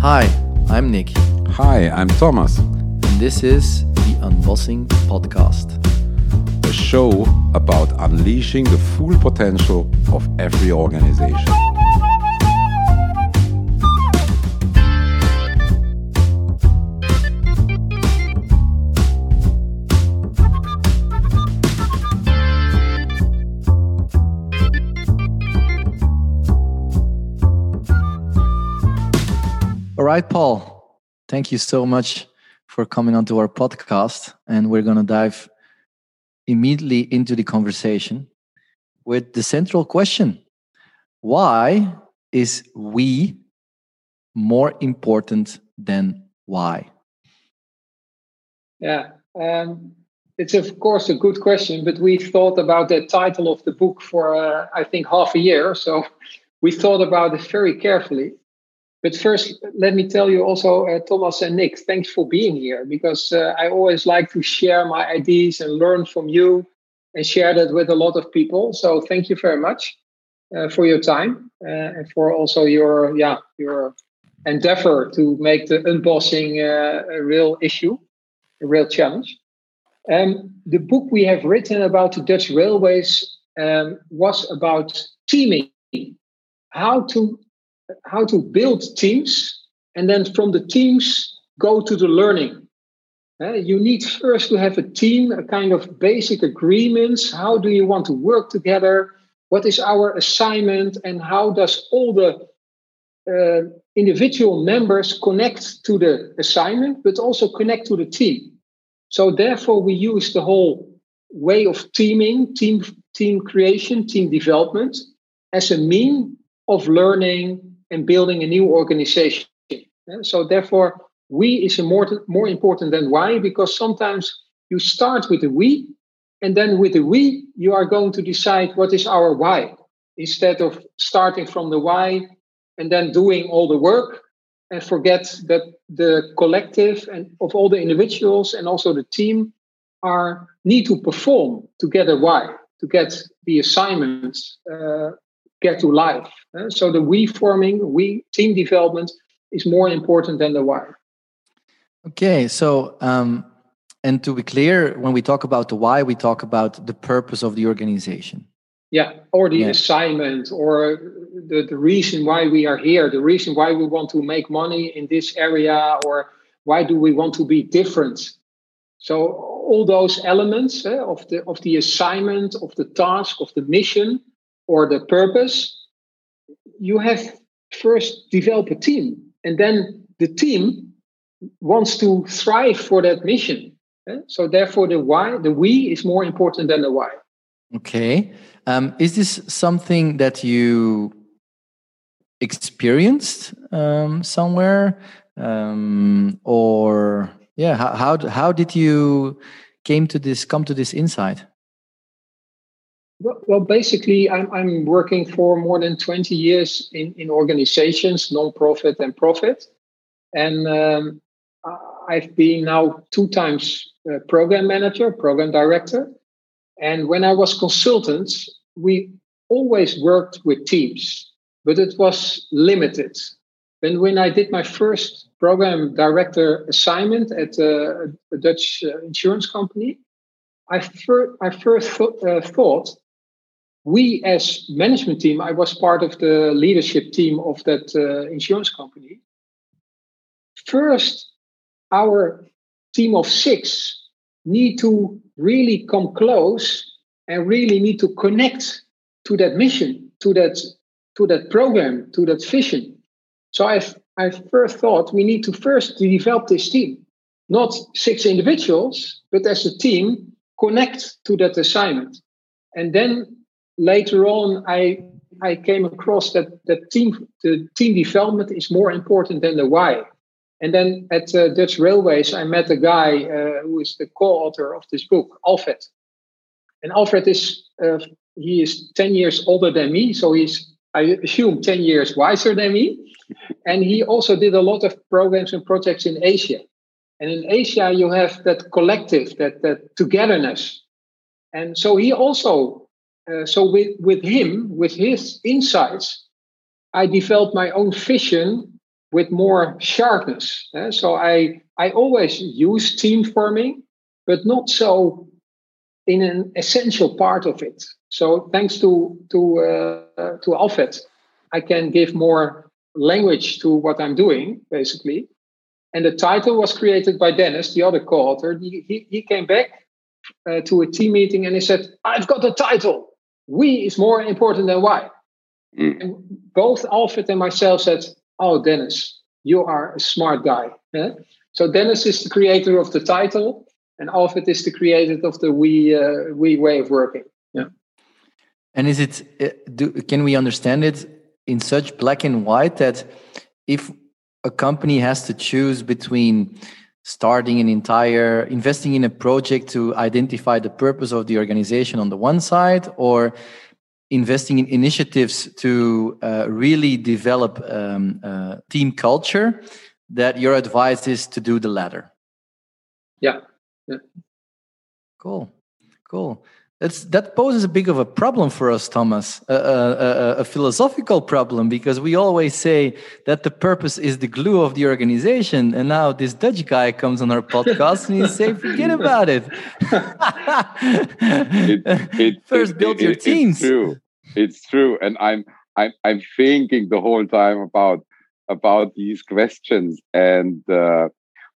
Hi, I'm Nick. Hi, I'm Thomas. And this is the Unbossing Podcast, a show about unleashing the full potential of every organization. Right, Paul, thank you so much for coming onto our podcast. And we're going to dive immediately into the conversation with the central question Why is we more important than why? Yeah, um, it's of course a good question, but we thought about the title of the book for, uh, I think, half a year. So we thought about it very carefully. But first, let me tell you also, uh, Thomas and Nick, thanks for being here because uh, I always like to share my ideas and learn from you and share that with a lot of people. So thank you very much uh, for your time uh, and for also your yeah your endeavor to make the unbossing uh, a real issue, a real challenge. Um, the book we have written about the Dutch railways um, was about teaming, how to how to build teams and then from the teams go to the learning. Uh, you need first to have a team a kind of basic agreements. How do you want to work together? What is our assignment? And how does all the uh, individual members connect to the assignment but also connect to the team? So therefore we use the whole way of teaming team team creation team development as a mean of learning and building a new organization. So therefore, we is more, more important than why because sometimes you start with the we, and then with the we, you are going to decide what is our why instead of starting from the why and then doing all the work and forget that the collective and of all the individuals and also the team are need to perform to get a why to get the assignments uh, get to life. Uh, so the we forming, we team development is more important than the why. Okay, so um, and to be clear, when we talk about the why, we talk about the purpose of the organization. Yeah, or the yeah. assignment, or the, the reason why we are here, the reason why we want to make money in this area, or why do we want to be different. So all those elements uh, of the of the assignment, of the task, of the mission, or the purpose, you have first develop a team, and then the team wants to thrive for that mission. Eh? So therefore, the why, the we, is more important than the why. Okay, um, is this something that you experienced um, somewhere, um, or yeah, how, how how did you came to this come to this insight? Well, basically, I'm, I'm working for more than 20 years in, in organizations, non-profit and profit. And um, I've been now two times program manager, program director. And when I was consultant, we always worked with teams, but it was limited. And when I did my first program director assignment at a, a Dutch uh, insurance company, I, fir- I first th- uh, thought we as management team i was part of the leadership team of that uh, insurance company. First our team of six need to really come close and really need to connect to that mission to that to that program to that vision. So i i first thought we need to first develop this team not six individuals but as a team connect to that assignment. And then later on, I I came across that that team the team development is more important than the why. And then at uh, Dutch Railways, I met a guy uh, who is the co-author of this book, Alfred. And Alfred is uh, he is ten years older than me, so he's I assume ten years wiser than me. And he also did a lot of programs and projects in Asia. And in Asia, you have that collective, that that togetherness. And so he also uh, so with, with him, with his insights, I developed my own vision with more sharpness. Eh? So I I always use team forming, but not so in an essential part of it. So thanks to to uh, to Alfred, I can give more language to what I'm doing, basically. And the title was created by Dennis, the other co-author. He, he, he came back uh, to a team meeting and he said, I've got the title. We is more important than why. Mm. And both Alfred and myself said, Oh, Dennis, you are a smart guy. Yeah? So Dennis is the creator of the title, and Alfred is the creator of the we uh, we way of working. Yeah. And is it? Uh, do, can we understand it in such black and white that if a company has to choose between starting an entire investing in a project to identify the purpose of the organization on the one side or investing in initiatives to uh, really develop um, uh, team culture that your advice is to do the latter? Yeah, yeah. cool. Cool that's, that poses a big of a problem for us, Thomas, a, a, a, philosophical problem, because we always say that the purpose is the glue of the organization. And now this Dutch guy comes on our podcast and he say, forget about it. it, it First, it, build your teams. It's true. It's true. And I'm, I'm, I'm thinking the whole time about, about these questions. And uh,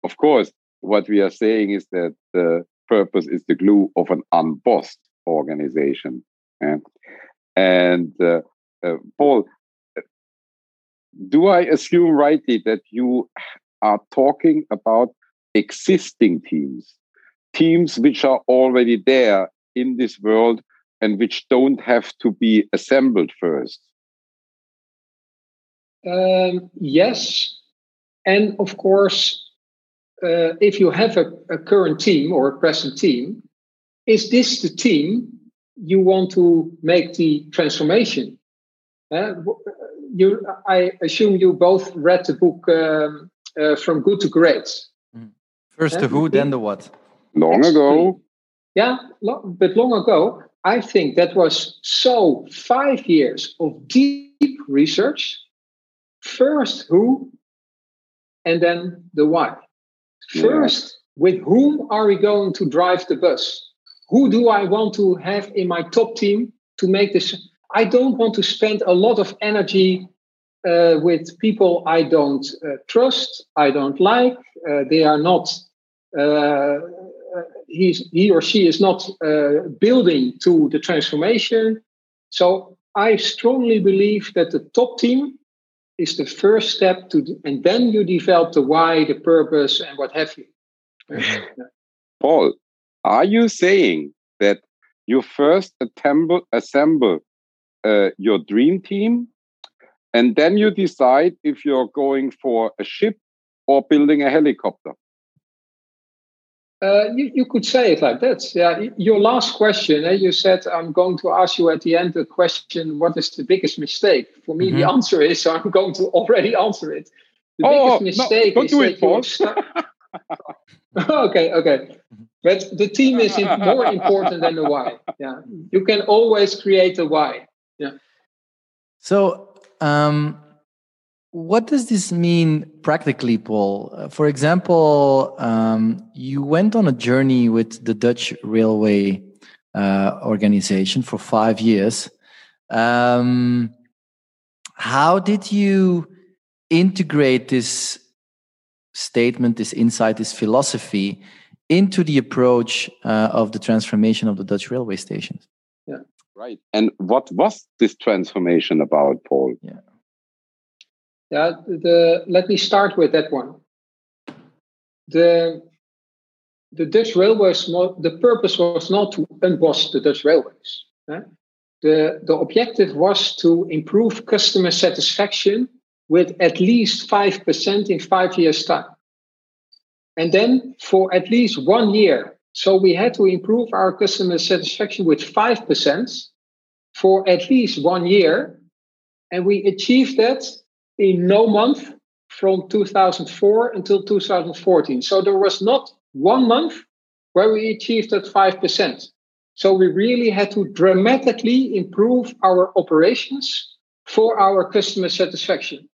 of course, what we are saying is that the purpose is the glue of an unbossed organization. Yeah? And uh, uh, Paul, do I assume rightly that you are talking about existing teams, teams which are already there in this world and which don't have to be assembled first? Um, yes. And of course, uh, if you have a, a, current team or a present team, is this the team you want to make the transformation? Uh, you, I assume you both read the book um, uh, From Good to Great. Mm. First the who, then the what. Long ago. Yeah, lo- but long ago, I think that was so five years of deep research. First who, and then the why. First, yeah. with whom are we going to drive the bus? Who do I want to have in my top team to make this? I don't want to spend a lot of energy uh, with people I don't uh, trust, I don't like. Uh, they are not. Uh, he's, he or she is not uh, building to the transformation. So I strongly believe that the top team is the first step to, and then you develop the why, the purpose, and what have you. Paul, are you saying that you first assemble, assemble uh, your dream team and then you decide if you're going for a ship or building a helicopter? Uh, you, you could say it like that. Yeah. Your last question, eh, you said, I'm going to ask you at the end the question, what is the biggest mistake? For me, mm-hmm. the answer is, so I'm going to already answer it. The oh, biggest mistake no, is that you okay, okay. But the team is more important than the why. Yeah, you can always create a why. Yeah. So, um, what does this mean practically, Paul? Uh, for example, um, you went on a journey with the Dutch Railway uh, organization for five years. Um, how did you integrate this statement, this insight, this philosophy into the approach uh, of the transformation of the Dutch railway stations. Yeah. Right. And what was this transformation about, Paul? Yeah. Yeah. The let me start with that one. The the Dutch railways. The purpose was not to unboss the Dutch railways. Eh? The the objective was to improve customer satisfaction with at least 5% in five years' time. And then for at least one year. So we had to improve our customer satisfaction with 5% for at least one year. And we achieved that in no month from 2004 until 2014. So there was not one month where we achieved that 5%. So we really had to dramatically improve our operations for our customer satisfaction.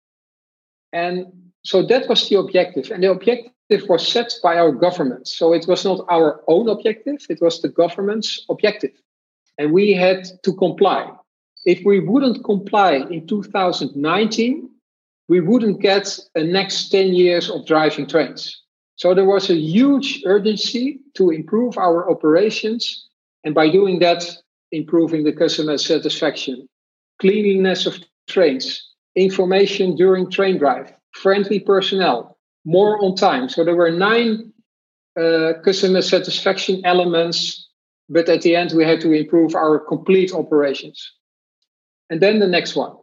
And so that was the objective, and the objective was set by our government. So it was not our own objective; it was the government's objective, and we had to comply. If we wouldn't comply in 2019, we wouldn't get the next 10 years of driving trains. So there was a huge urgency to improve our operations, and by doing that, improving the customer satisfaction, cleanliness of trains, information during train drive, friendly personnel, more on time. So there were nine uh, customer satisfaction elements, but at the end, we had to improve our complete operations. And then the next one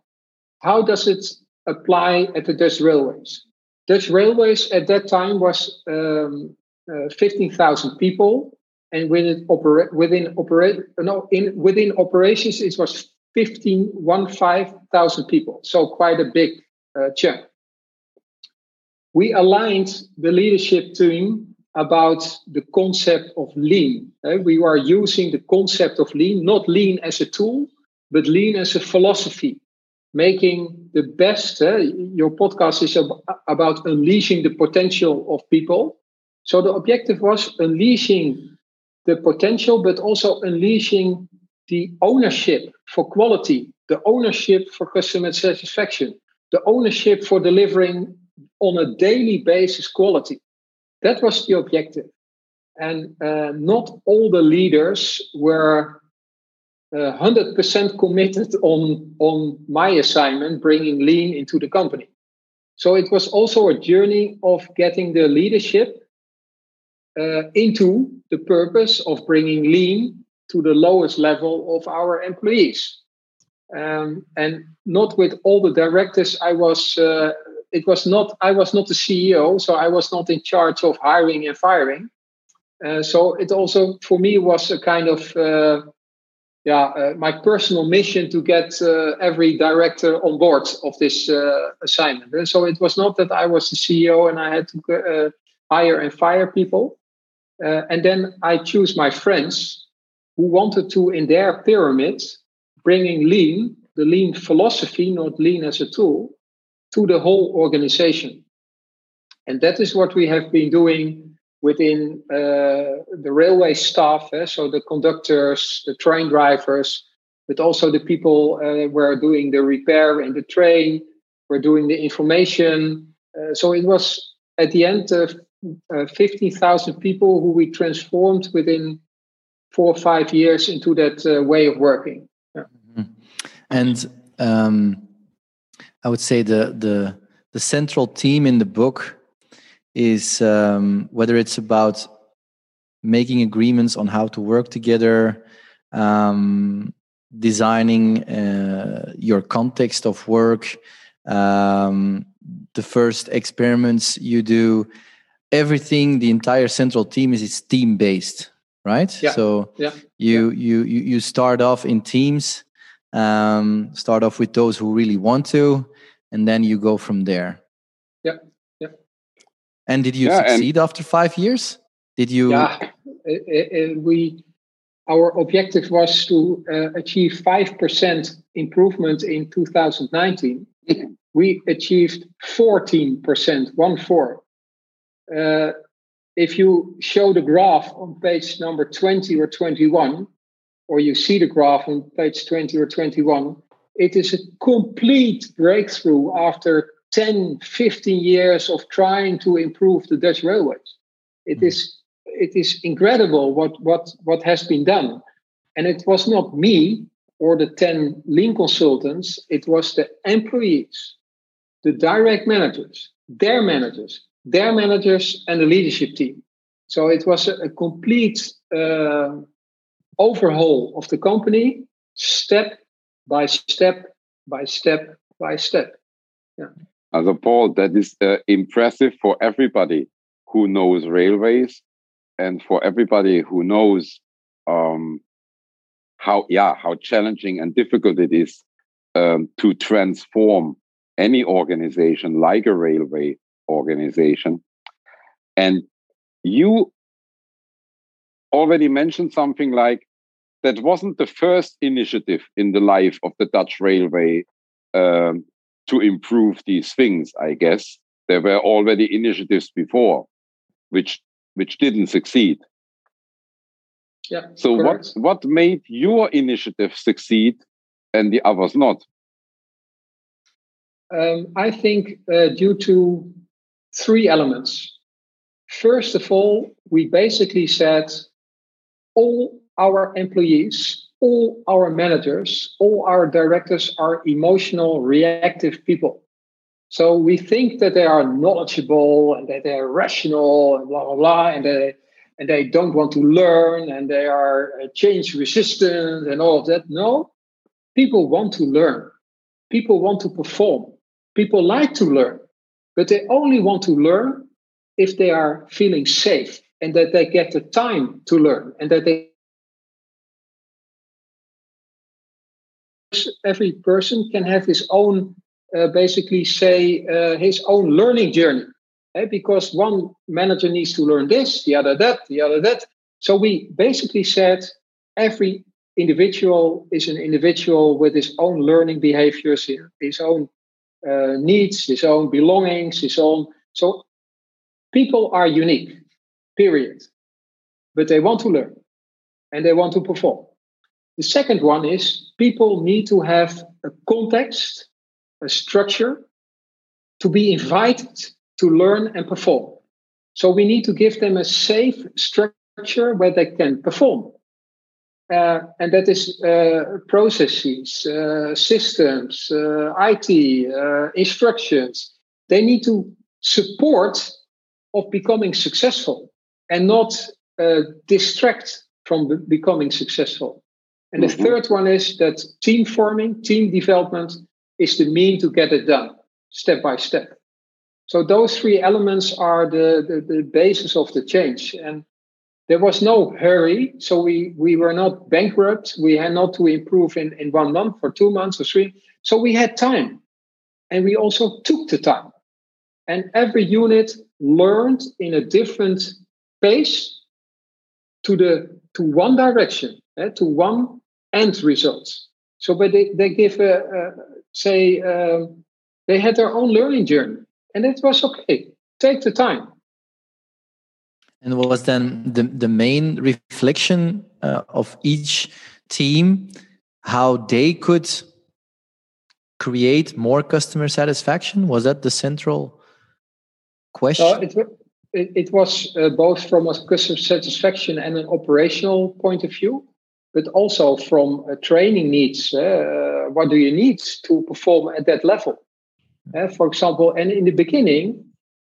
how does it apply at the Dutch railways? Dutch railways at that time was um, uh, 15,000 people, and within opera- within opera- no in within operations it was 15 15,000 people. So quite a big uh, chunk we aligned the leadership team about the concept of lean. Uh, we are using the concept of lean, not lean as a tool, but lean as a philosophy, making the best. Uh, your podcast is about unleashing the potential of people. So the objective was unleashing the potential, but also unleashing the ownership for quality, the ownership for customer satisfaction, the ownership for delivering on a daily basis quality. That was the objective. And uh, not all the leaders were uh, 100% committed on, on my assignment, bringing lean into the company. So it was also a journey of getting the leadership uh, into the purpose of bringing lean to the lowest level of our employees. Um, and not with all the directors I was uh, it was not i was not the ceo so i was not in charge of hiring and firing. Uh, so it also for me was a kind of uh, yeah uh, my personal mission to get uh, every director on board of this uh, assignment. And so it was not that i was the ceo and i had to uh, hire and fire people. And then i choose my friends who wanted to in their pyramid bringing lean the lean philosophy not lean as a tool to the whole organization. And that is what we have been doing within uh, the railway staff, eh? so the conductors, the train drivers, but also the people uh, who are doing the repair in the train, we're doing the information. Uh, so it was at the end of uh, 15,000 people who we transformed within four or five years into that uh, way of working. Yeah. Mm-hmm. And um, I would say the the the central theme in the book is um, whether it's about making agreements on how to work together, um, designing uh, your context of work, um, the first experiments you do, everything. The entire central team is it's team based, right? Yeah. So yeah. you yeah. you you you start off in teams. Um, start off with those who really want to, and then you go from there. Yeah, yeah. And did you yeah, succeed after five years? Did you? Yeah, it, it, we. Our objective was to uh, achieve five percent improvement in 2019. we achieved 14 percent, one four. Uh, if you show the graph on page number 20 or 21, or you see the graph on page 20 or 21, it is a complete breakthrough after 10, 15 years of trying to improve the Dutch railways. It mm. is it is incredible what, what, what has been done. And it was not me or the 10 lean consultants, it was the employees, the direct managers, their managers, their managers, and the leadership team. So it was a, a complete uh, overhaul of the company, step by step by step by step. Yeah. Also, Paul, that is uh, impressive for everybody who knows railways and for everybody who knows um, how, yeah, how challenging and difficult it is um, to transform any organization like a railway organization. And you already mentioned something like that wasn't the first initiative in the life of the Dutch railway um, to improve these things, I guess. there were already initiatives before which which didn't succeed yeah so correct. what what made your initiative succeed and the others not um, i think uh, due to three elements first of all we basically said all our employees all our managers all our directors are emotional reactive people so we think that they are knowledgeable and that they're rational and blah blah blah, and they and they don't want to learn and they are uh, change resistant and all of that. No, people want to learn. People want to perform. People like to learn, but they only want to learn if they are feeling safe and that they get the time to learn and that they every person can have his own uh, basically say uh, his own learning journey. Eh? Because one manager needs to learn this, the other that, the other that. So we basically said every individual is an individual with his own learning behaviors, his own uh, needs, his own belongings, his own. So people are unique, period. But they want to learn and they want to perform. The second one is people need to have a context a structure to be invited to learn and perform. So we need to give them a safe structure where they can perform. Uh, and that is uh, processes, uh, systems, uh, IT, uh, instructions. They need to support of becoming successful and not uh, distract from becoming successful. And mm-hmm. the third one is that team forming, team development is the mean to get it done step by step. So those three elements are the, the, the basis of the change. And there was no hurry. So we, we were not bankrupt. We had not to improve in, in one month or two months or three. So we had time. And we also took the time. And every unit learned in a different pace to the to one direction, eh, to one end results. So, but they, they give a, a say um, they had their own learning journey, and it was okay. Take the time. And what was then the the main reflection uh, of each team, how they could create more customer satisfaction? Was that the central question? Uh, it, it, it, was uh, both from a customer satisfaction and an operational point of view but also from uh, training needs. Uh, what do you need to perform at that level? Uh, for example, and in the beginning,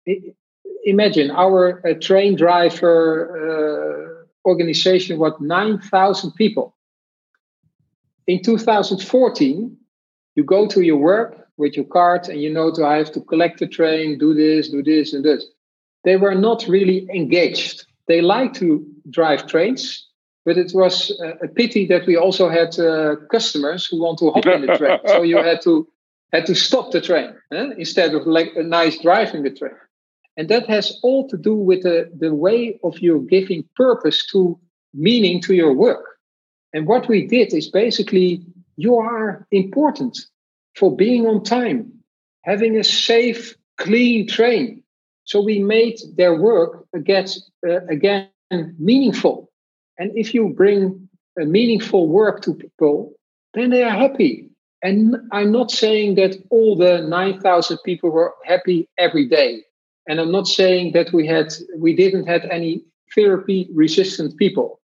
it, imagine our uh, train driver uh, organization was 9,000 people. In 2014, you go to your work with your card and you know to I have to collect the train, do this, do this, and this. They were not really engaged. They like to drive trains, but it was a pity that we also had uh, customers who want to hop in the train. So you had to had to stop the train eh? instead of like a nice driving the train. And that has all to do with the, the way of you giving purpose to meaning to your work. And what we did is basically you are important for being on time, having a safe, clean train. So we made their work again, uh, again meaningful and if you bring a meaningful work to people, then they are happy. And I'm not saying that all the 9,000 people were happy every day. And I'm not saying that we had we didn't have any therapy resistant people.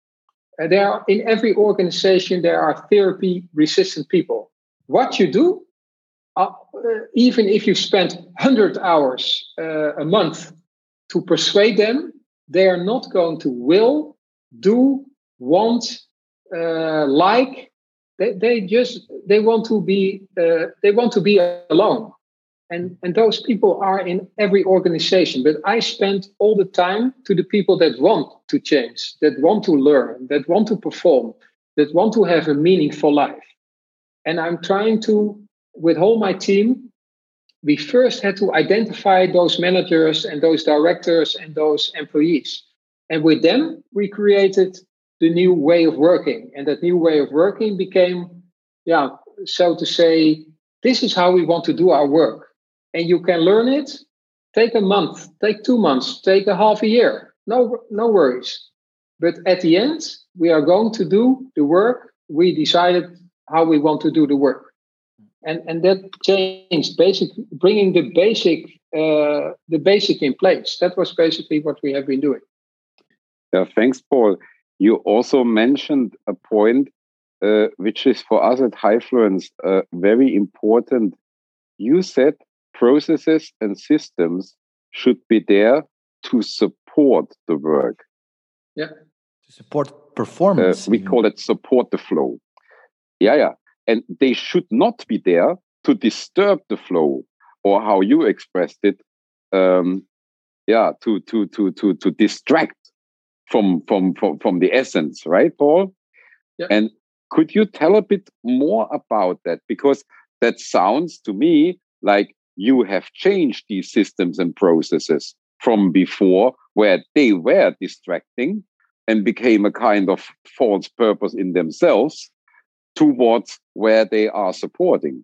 Uh, there are in every organization there are therapy resistant people. What you do, uh, uh, even if you spend 100 hours uh, a month to persuade them, they are not going to will do, want, uh, like. They, they just they want to be uh, they want to be alone, and and those people are in every organization. But I spend all the time to the people that want to change, that want to learn, that want to perform, that want to have a meaningful life. And I'm trying to, with all my team, we first had to identify those managers and those directors and those employees. And with them, we created the new way of working. And that new way of working became, yeah, so to say, this is how we want to do our work. And you can learn it take a month, take two months, take a half a year. No, no worries. But at the end, we are going to do the work. We decided how we want to do the work, and and that changed basic, bringing the basic, uh, the basic in place. That was basically what we have been doing. Yeah, thanks, Paul. You also mentioned a point uh, which is for us at Hyfluence uh, very important. You said processes and systems should be there to support the work. Yeah. To support performance. Uh, we call it support the flow. Yeah, yeah. And they should not be there to disturb the flow or how you expressed it. Um, yeah, to to to to to distract from from from from the essence, right, Paul? Yeah. And could you tell a bit more about that? Because that sounds to me like you have changed these systems and processes from before, where they were distracting and became a kind of false purpose in themselves, towards where they are supporting.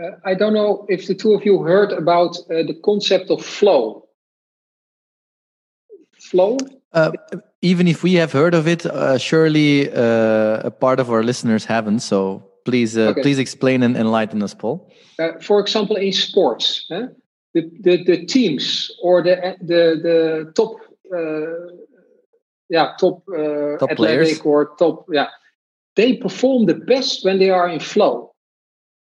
Uh, I don't know if the two of you heard about uh, the concept of flow flow? Uh, even if we have heard of it, uh, surely uh, a part of our listeners haven't. So please, uh, okay. please explain and enlighten us, Paul. Uh, for example, in sports, the, the the teams or the the the top, uh, yeah, top, top players. or top, yeah, they perform the best when they are in flow.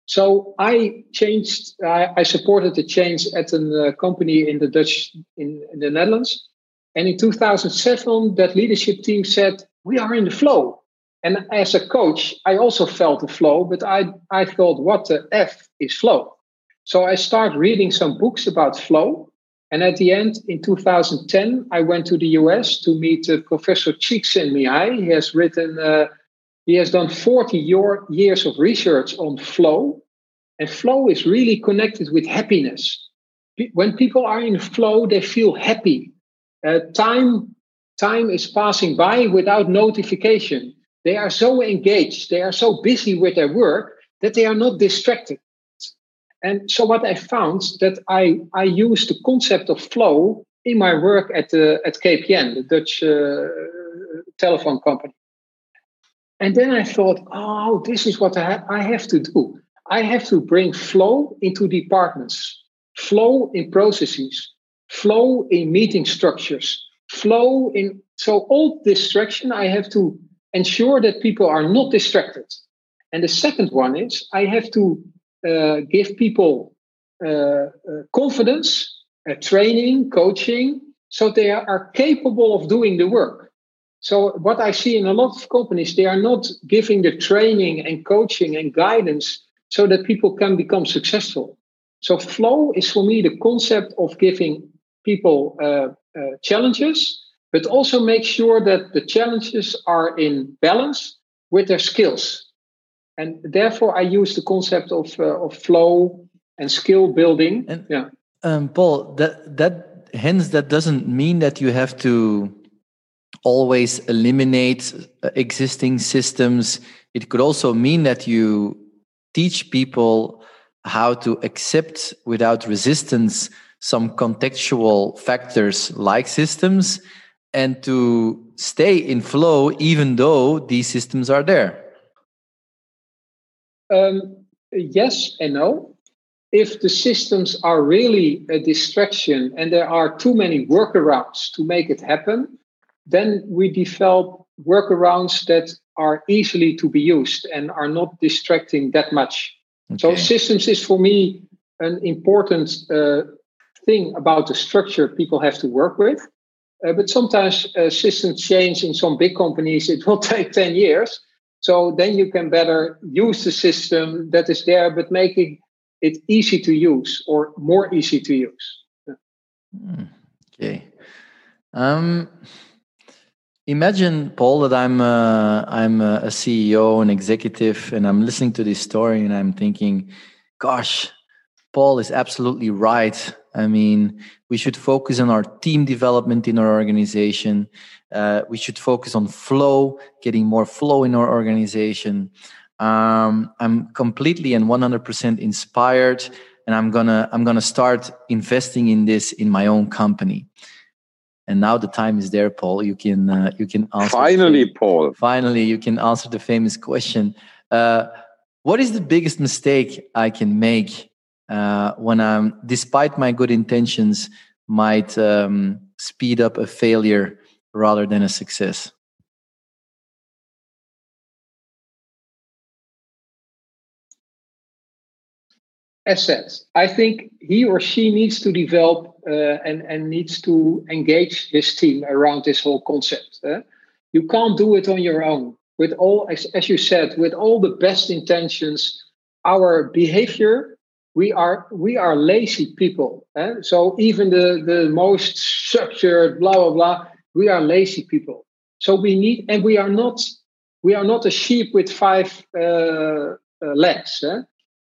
So I changed. I, I supported the change at a company in the Dutch in, in the Netherlands and in 2007, that leadership team said, We are in the flow. And as a coach, I also felt the flow, but I, I thought, What the F is flow? So I started reading some books about flow. And at the end, in 2010, I went to the US to meet uh, Professor Csikszentmihalyi. He has written, uh, he has done 40 year, years of research on flow. And flow is really connected with happiness. When people are in flow, they feel happy uh, time time is passing by without notification. They are so engaged, they are so busy with their work that they are not distracted. And so what I found that I I use the concept of flow in my work at the at KPN, the Dutch uh, telephone company. And then I thought, oh, this is what I, ha- I have to do. I have to bring flow into departments, flow in processes, flow in meeting structures, flow in. So, all distraction, I have to ensure that people are not distracted. And the second one is I have to uh, give people uh, uh, confidence, uh, training, coaching, so they are, are capable of doing the work. So, what I see in a lot of companies, they are not giving the training and coaching and guidance so that people can become successful. So, flow is for me the concept of giving people uh, uh, challenges, but also make sure that the challenges are in balance with their skills. And therefore, I use the concept of, uh, of flow and skill building. And, yeah. Um, Paul, that, that hence that doesn't mean that you have to always eliminate existing systems. It could also mean that you teach people how to accept without resistance some contextual factors like systems and to stay in flow even though these systems are there? Um, yes and no. If the systems are really a distraction and there are too many workarounds to make it happen, then we develop workarounds that are easily to be used and are not distracting that much. Okay. So systems is for me an important uh, thing about the structure people have to work with. Uh, but sometimes uh, systems change in some big companies. It will take 10 years. So then you can better use the system that is there, but making it easy to use or more easy to use. Yeah. Hmm, okay. Um, imagine, Paul, that I'm uh, I'm a CEO, an executive, and I'm listening to this story, and I'm thinking, "Gosh, Paul is absolutely right. I mean, we should focus on our team development in our organization. Uh, we should focus on flow, getting more flow in our organization. Um, I'm completely and 100% inspired and i'm gonna i'm gonna start investing in this in my own company and now the time is there paul you can uh, you can answer finally paul finally you can answer the famous question uh, what is the biggest mistake i can make uh, when i'm despite my good intentions might um, speed up a failure rather than a success assets. I think he or she needs to develop uh, and, and needs to engage his team around this whole concept. You can't do it on your own. With all, as, as you said, with all the best intentions, our behavior, we are we are lazy people. Uh. So even the, the most structured, blah blah blah, we are lazy people. So we need, and we are not we are not a sheep with five uh, uh, legs.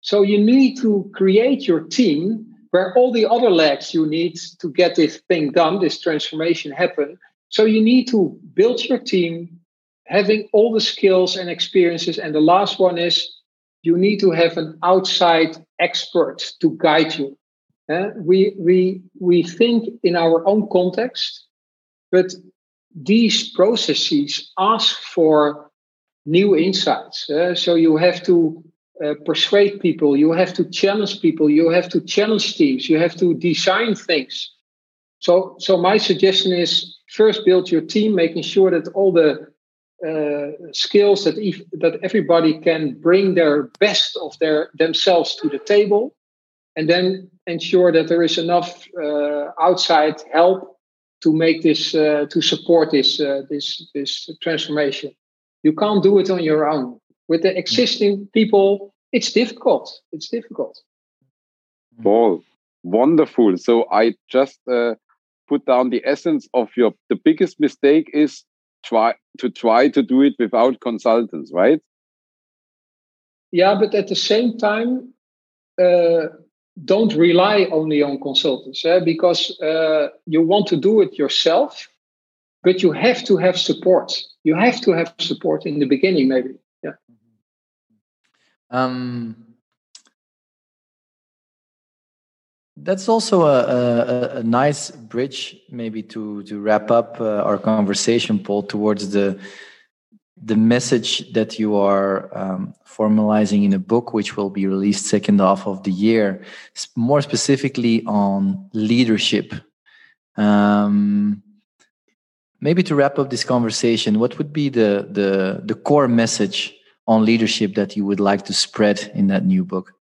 So you need to create your team where all the other legs you need to get this thing done, this transformation happen. So you need to build your team, having all the skills and experiences. And the last one is you need to have an outside expert to guide you. Uh, we we we think in our own context, but these processes ask for new insights. Uh, so you have to uh, persuade people, you have to challenge people, you have to challenge teams, you have to design things. So, so my suggestion is first build your team, making sure that all the uh, skills that ev- that everybody can bring their best of their themselves to the table, and then ensure that there is enough uh, outside help to make this uh, to support this uh, this this transformation. You can't do it on your own with the existing people, it's difficult. It's difficult. Paul, wonderful. So I just uh, put down the essence of your. The biggest mistake is try to try to do it without consultants, right? Yeah, but at the same time, uh, don't rely only on consultants eh? because uh, you want to do it yourself, but you have to have support. You have to have support in the beginning, maybe. Yeah. Um, that's also a, a, a, nice bridge, maybe to to wrap up uh, our conversation, Paul, towards the the message that you are um, formalizing in a book, which will be released second half of the year, more specifically on leadership. Um, maybe to wrap up this conversation, what would be the the the core message on leadership that you would like to spread in that new book?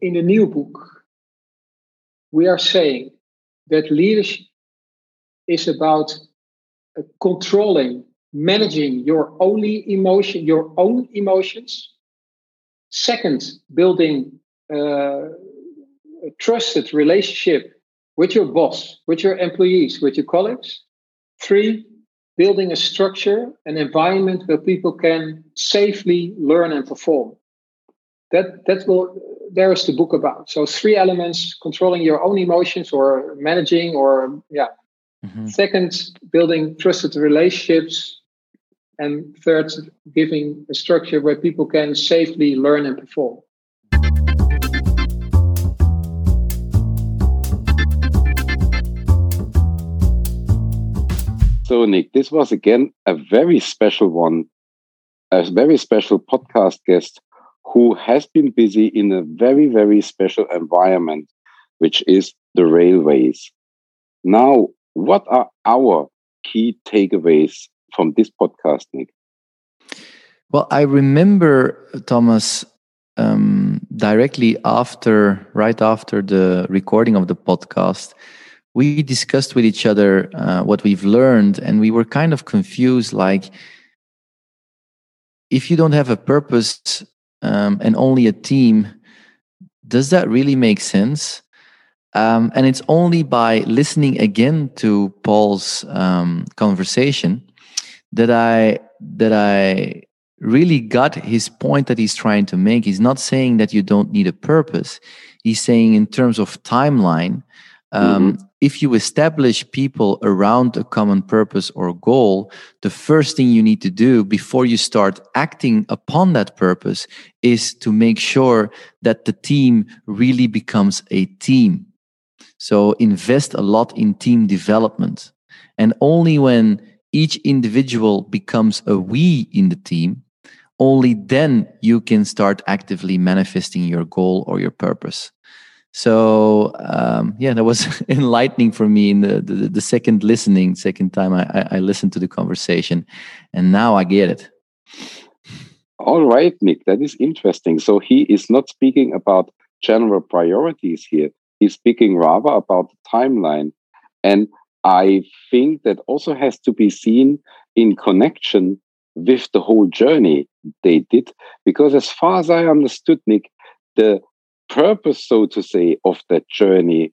In the new book, we are saying that leadership is about uh, controlling, managing your only emotion, your own emotions. Second, building uh, a trusted relationship with your boss, with your employees, with your colleagues. Three, building a structure, an environment where people can safely learn and perform. That that will there is the book about. So three elements: controlling your own emotions, or managing, or yeah. Mm-hmm. Second, building trusted relationships, and third, giving a structure where people can safely learn and perform. So, Nick, this was again a very special one, a very special podcast guest who has been busy in a very, very special environment, which is the railways. Now, what are our key takeaways from this podcast, Nick? Well, I remember, Thomas, um, directly after, right after the recording of the podcast, we discussed with each other uh, what we've learned and we were kind of confused like if you don't have a purpose um, and only a team does that really make sense? Um, and it's only by listening again to paul's um, conversation that i that i really got his point that he's trying to make. He's not saying that you don't need a purpose. He's saying in terms of timeline um, mm-hmm if you establish people around a common purpose or goal, the first thing you need to do before you start acting upon that purpose is to make sure that the team really becomes a team. So invest a lot in team development. And only when each individual becomes a we in the team, only then you can start actively manifesting your goal or your purpose. So um, yeah, that was enlightening for me in the, the, the second listening, second time I, I listened to the conversation, and now I get it. All right, Nick, that is interesting. So he is not speaking about general priorities here. He's speaking rather about the timeline, and I think that also has to be seen in connection with the whole journey they did. Because as far as I understood, Nick, the purpose, so to say, of that journey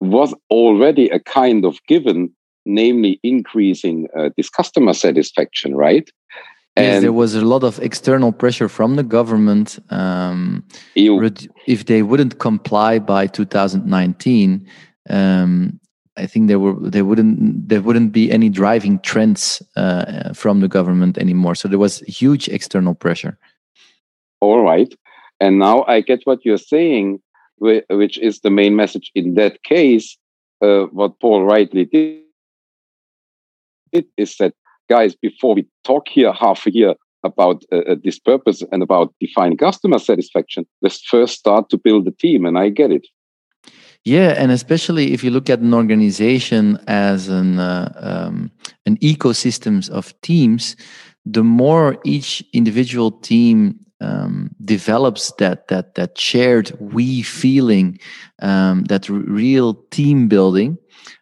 was already a kind of given, namely increasing uh, this customer satisfaction, right? Yes, there was a lot of external pressure from the government. Um, if they wouldn't comply by 2019, um, I think there were there wouldn't there wouldn't be any driving trends uh, from the government anymore. So there was huge external pressure. All right, and now I get what you're saying, which is the main message in that case. Uh, what Paul rightly did is that, guys, before we talk here half a year about uh, uh, this purpose and about defining customer satisfaction, let's first start to build a team. And I get it. Yeah, and especially if you look at an organization as an uh, um, an ecosystems of teams, the more each individual team um, develops that that that shared we feeling, um, that r- real team building,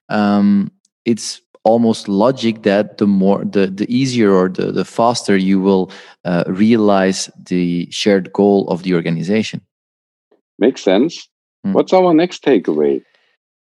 um, it's almost logic that the more the the easier or the the faster you will uh, realize the shared goal of the organization. Makes sense. Mm. What's our next takeaway?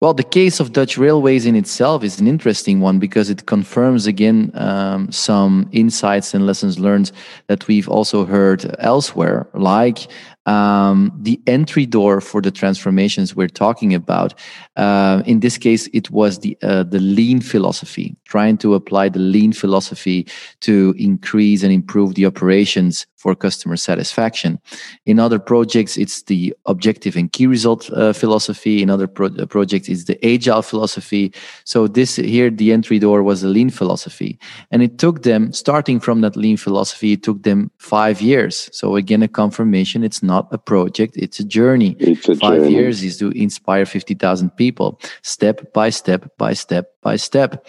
Well, the case of Dutch Railways in itself is an interesting one because it confirms again um, some insights and lessons learned that we've also heard elsewhere, like um, the entry door for the transformations we're talking about. Uh, in this case, it was the uh, the lean philosophy, trying to apply the lean philosophy to increase and improve the operations for customer satisfaction. In other projects, it's the objective and key result uh, philosophy. In other pro- uh, projects, it's the agile philosophy. So this here, the entry door was the lean philosophy, and it took them starting from that lean philosophy. It took them five years. So again, a confirmation. It's not a project, it's a journey. It's a Five journey. years is to inspire 50,000 people, step by step by step by step.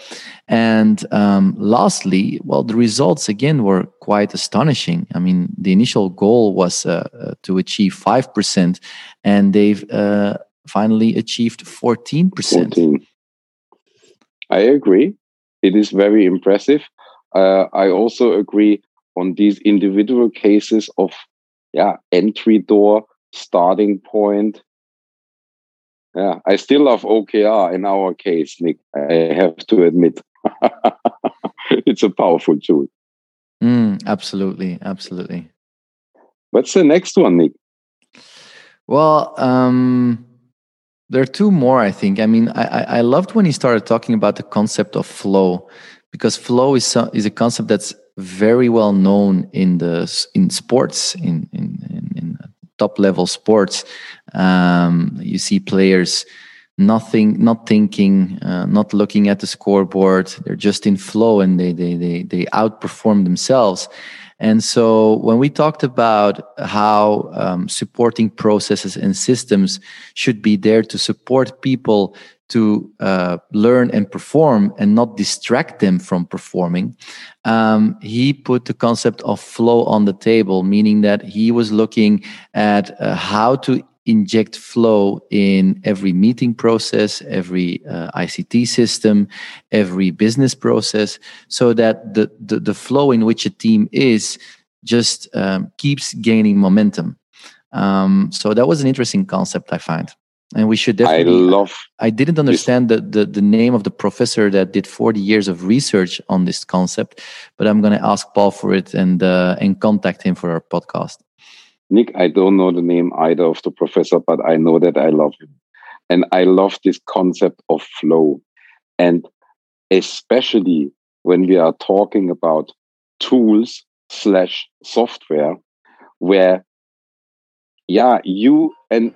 And um, lastly, well, the results again were quite astonishing. I mean, the initial goal was uh, uh, to achieve 5%, and they've uh, finally achieved 14%. 14. I agree. It is very impressive. Uh, I also agree on these individual cases of yeah, entry door, starting point. Yeah, I still love OKR in our case, Nick. I have to admit, it's a powerful tool. Mm, absolutely, absolutely. What's the next one, Nick? Well, um, there are two more. I think. I mean, I, I loved when he started talking about the concept of flow, because flow is is a concept that's very well known in the in sports in in, top level sports. Um, you see players nothing not thinking uh, not looking at the scoreboard they're just in flow and they they they, they outperform themselves and so when we talked about how um, supporting processes and systems should be there to support people to uh, learn and perform and not distract them from performing, um, he put the concept of flow on the table, meaning that he was looking at uh, how to inject flow in every meeting process, every uh, ICT system, every business process, so that the, the, the flow in which a team is just um, keeps gaining momentum. Um, so that was an interesting concept, I find and we should definitely. I love. I didn't understand the, the, the name of the professor that did 40 years of research on this concept, but I'm going to ask Paul for it and uh, and contact him for our podcast. Nick, I don't know the name either of the professor, but I know that I love him. And I love this concept of flow. And especially when we are talking about tools slash software, where yeah, you and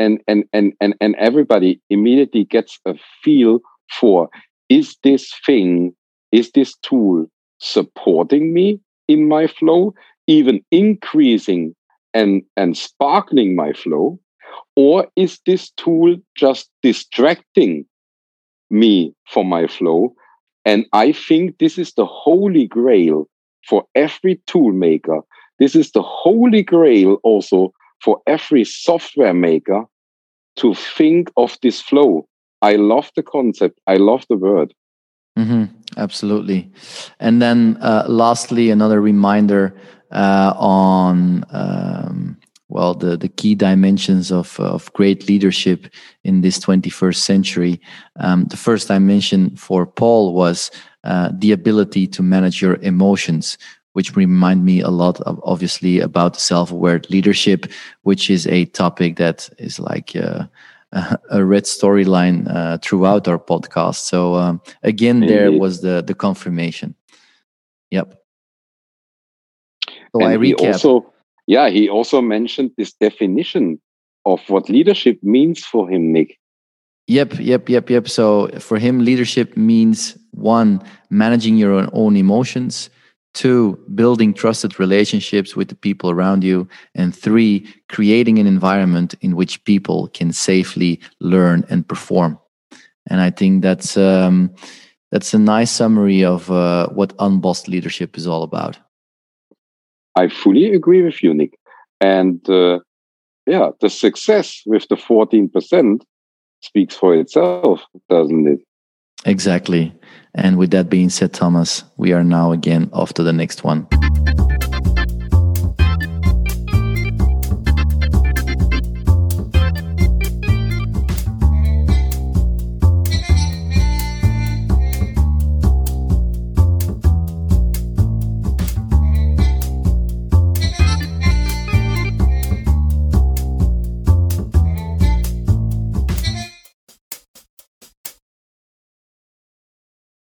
and and and and, and everybody immediately gets a feel for is this thing, is this tool supporting me in my flow, even increasing and, and sparkling my flow? Or is this tool just distracting me from my flow? And I think this is the holy grail for every tool maker. This is the holy grail also for every software maker to think of this flow. I love the concept. I love the word. Mm-hmm, absolutely. And then, uh, lastly, another reminder uh, on um, well the the key dimensions of of great leadership in this 21st century. Um, the first dimension for Paul was uh, the ability to manage your emotions, which remind me a lot of obviously about self-aware leadership, which is a topic that is like uh, a red storyline uh, throughout our podcast. So um, again, Indeed. there was the the confirmation. Yep. So and I recap. Also, yeah, he also mentioned this definition of what leadership means for him, Nick. Yep, yep, yep, yep. So for him, leadership means one, managing your own, own emotions. Two, building trusted relationships with the people around you. And three, creating an environment in which people can safely learn and perform. And I think that's um, that's a nice summary of uh, what unbossed leadership is all about. I fully agree with you, Nick. And uh, yeah, the success with the 14% speaks for itself, doesn't it? Exactly. And with that being said, Thomas, we are now again off to the next one.